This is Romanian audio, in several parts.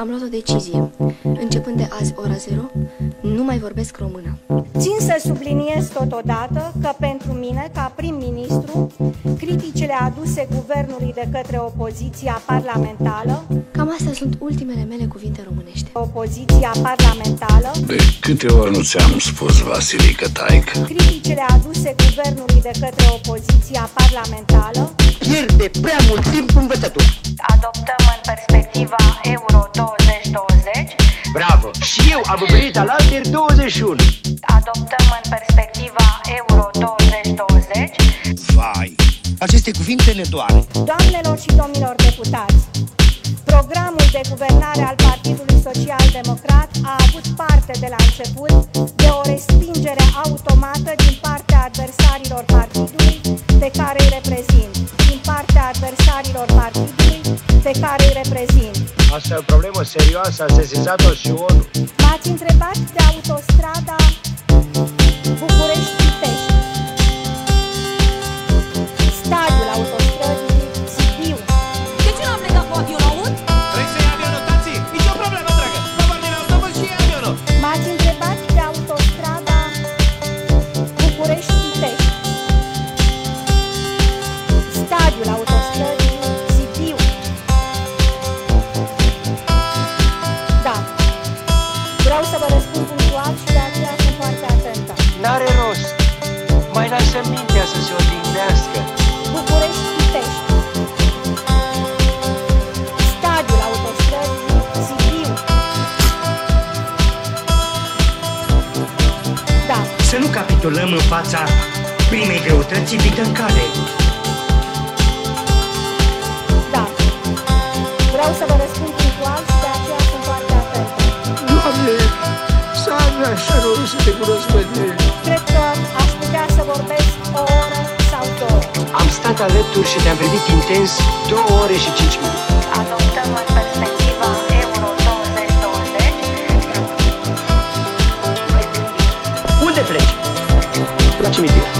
Am luat o decizie. Începând de azi, ora 0, nu mai vorbesc română. Țin să subliniez totodată că pentru mine, ca prim-ministru, criticile aduse guvernului de către opoziția parlamentară, Cam astea sunt ultimele mele cuvinte românești. opoziția parlamentară, De câte ori nu ți-am spus, Vasilică Taică? criticile aduse guvernului de către opoziția parlamentară, pierde prea mult timp învățător. adoptăm în perspectiva Euro 2020, Bravo! Și eu am venit al alter 21. adoptăm în perspectiva Euro 2020, Vai, aceste cuvinte ne doare. Doamnelor și domnilor deputați, programul de guvernare al Partidului Social Democrat a avut parte de la început de o respingere automată din partea adversarilor partidului pe care îi reprezint, din partea adversarilor partidului pe care îi reprezint. Asta e o problemă serioasă, a sesizat-o și ONU. M-ați întrebat de autostrada București-Pitești. Să se odihnească. București-Pitești. Stadiul autostrăzii Sibiu. Da. Să nu capitulăm în fața primei greutăți invită în cale. Da. Vreau să vă răspund punctual și de aceea sunt foarte atentă. Doamne, să am așa rolul să te cunosc pe tine. Cred că aș putea să vorbesc o oră sau două. Am stat alături și te-am privit intens două ore și cinci minute. Adoptăm în perspectiva Euro 2020 Unde pleci? La cimitir.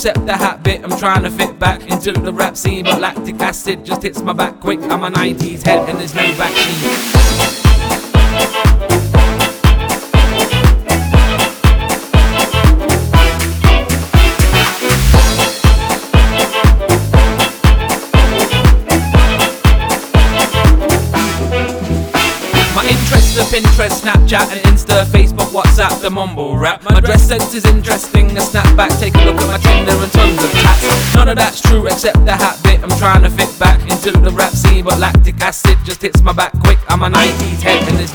Except the hat bit. I'm trying to fit back into the rap scene, but lactic acid just hits my back quick. I'm a 90s head and there's no vaccine. Pinterest, Snapchat, and Insta, Facebook, WhatsApp, the mumble rap. My dress sense is interesting. A snapback, take of that's true except the hat bit. I'm trying to fit back into the rap scene, but lactic acid just hits my back quick. I'm a 90s head and there's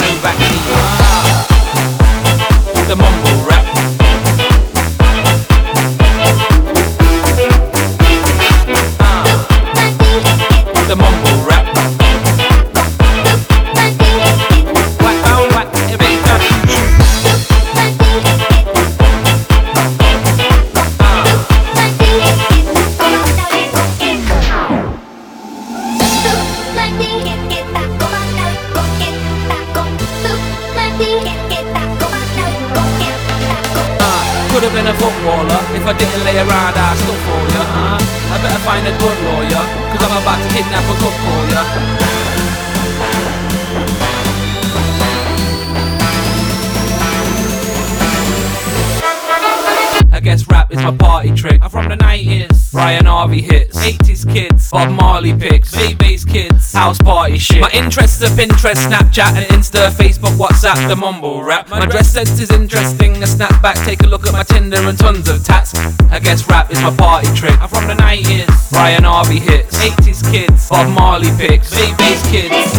guess rap is my party trick. I'm from the 90s. Brian Harvey hits. 80s kids. Bob Marley picks. V-Bass kids. House party shit. My interests are Pinterest, Snapchat, and Insta, Facebook, WhatsApp, the mumble rap. My dress sense is interesting. A snapback, take a look at my Tinder and tons of tats. I guess rap is my party trick. I'm from the 90s. Brian Harvey hits. 80s kids. Bob Marley picks. V-Bass kids.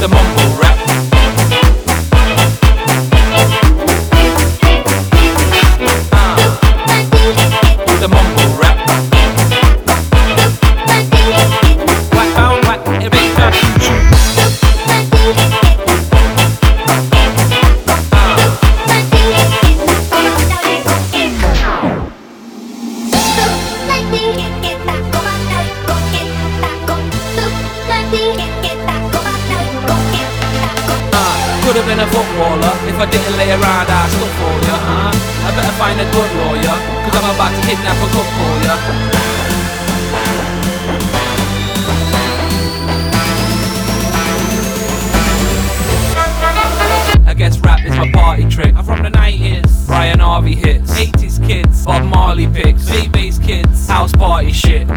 The mumble rap. I'm about to kidnap a cook for ya. I guess rap is my party trick. I'm from the 90s. Brian Harvey hits. 80s kids. Bob Marley picks. V-Bass kids. House party shit.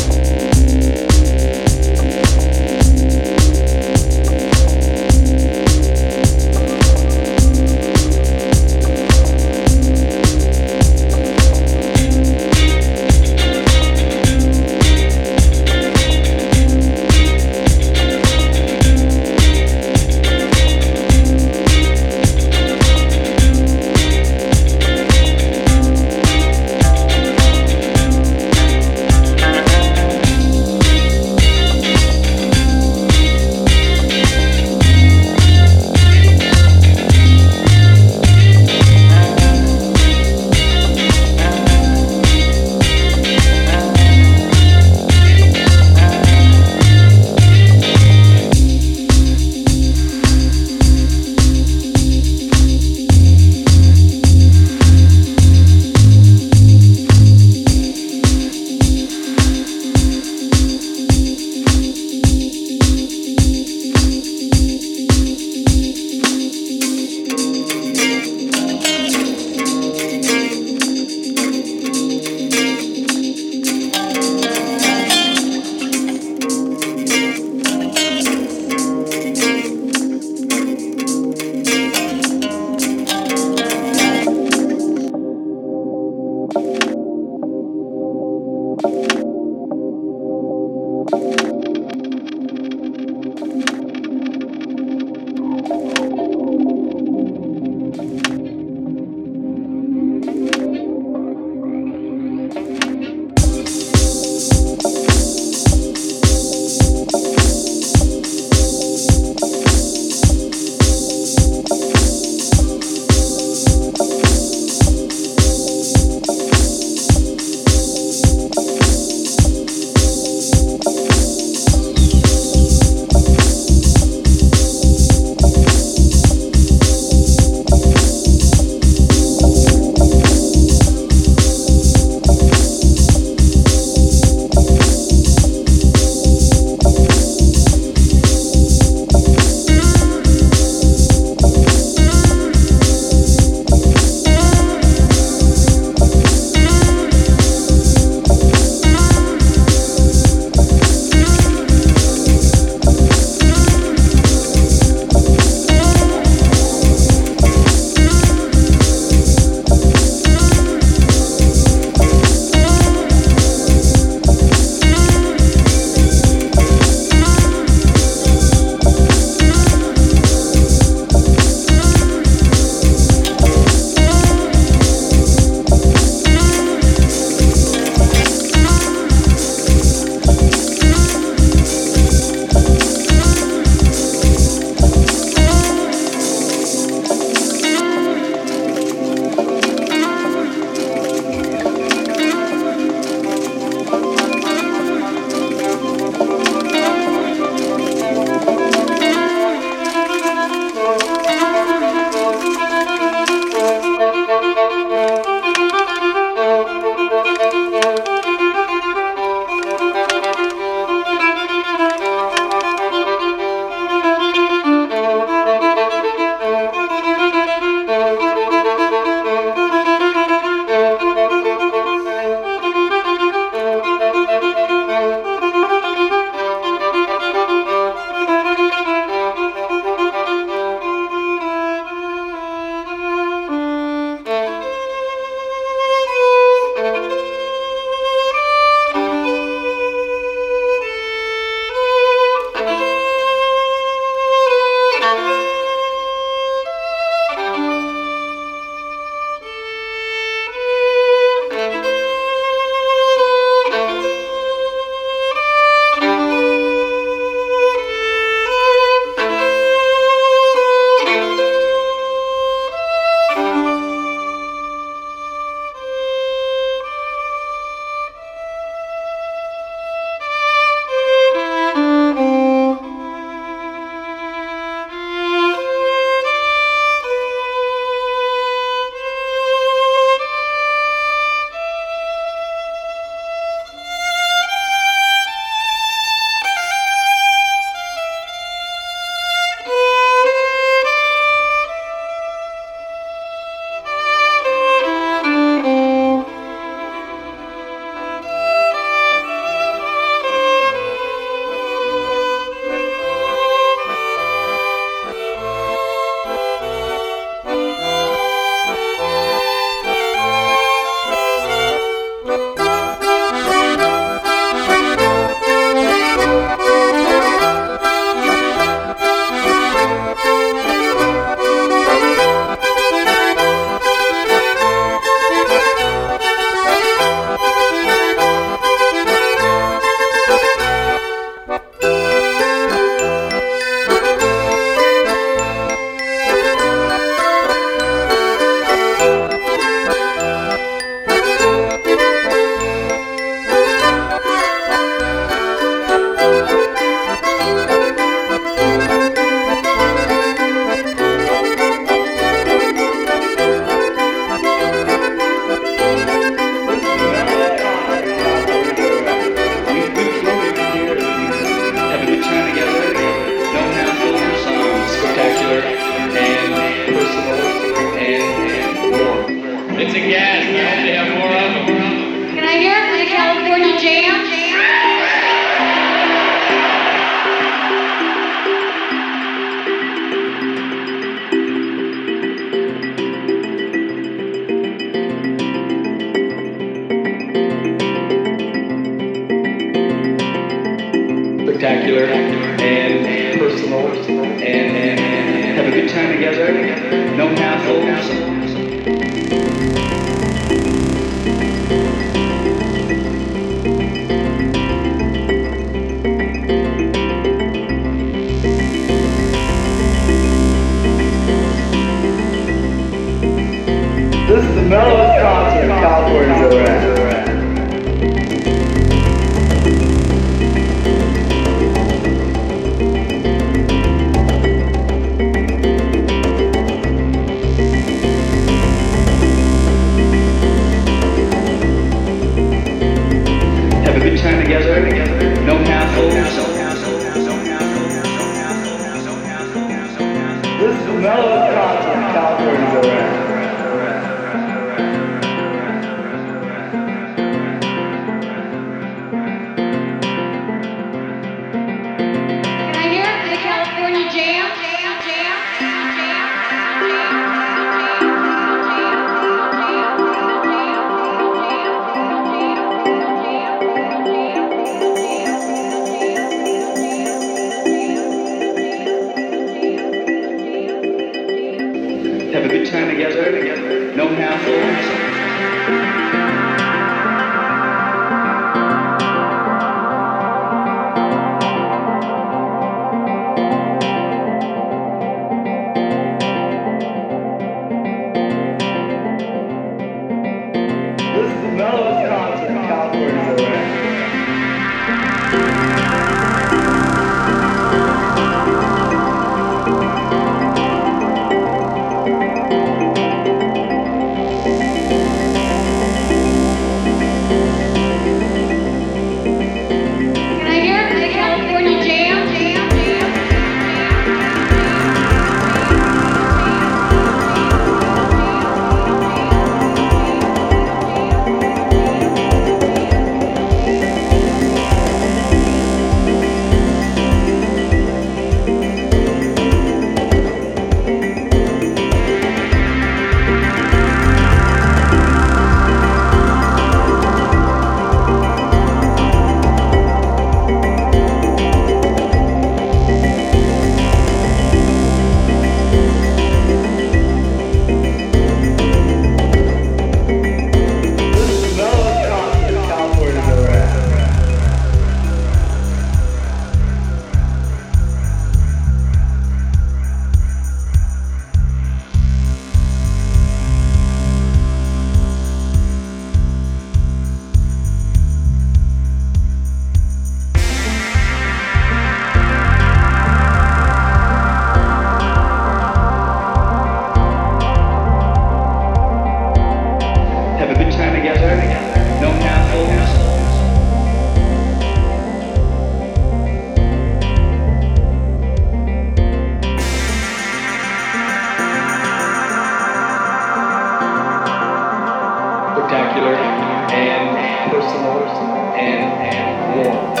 and, and one.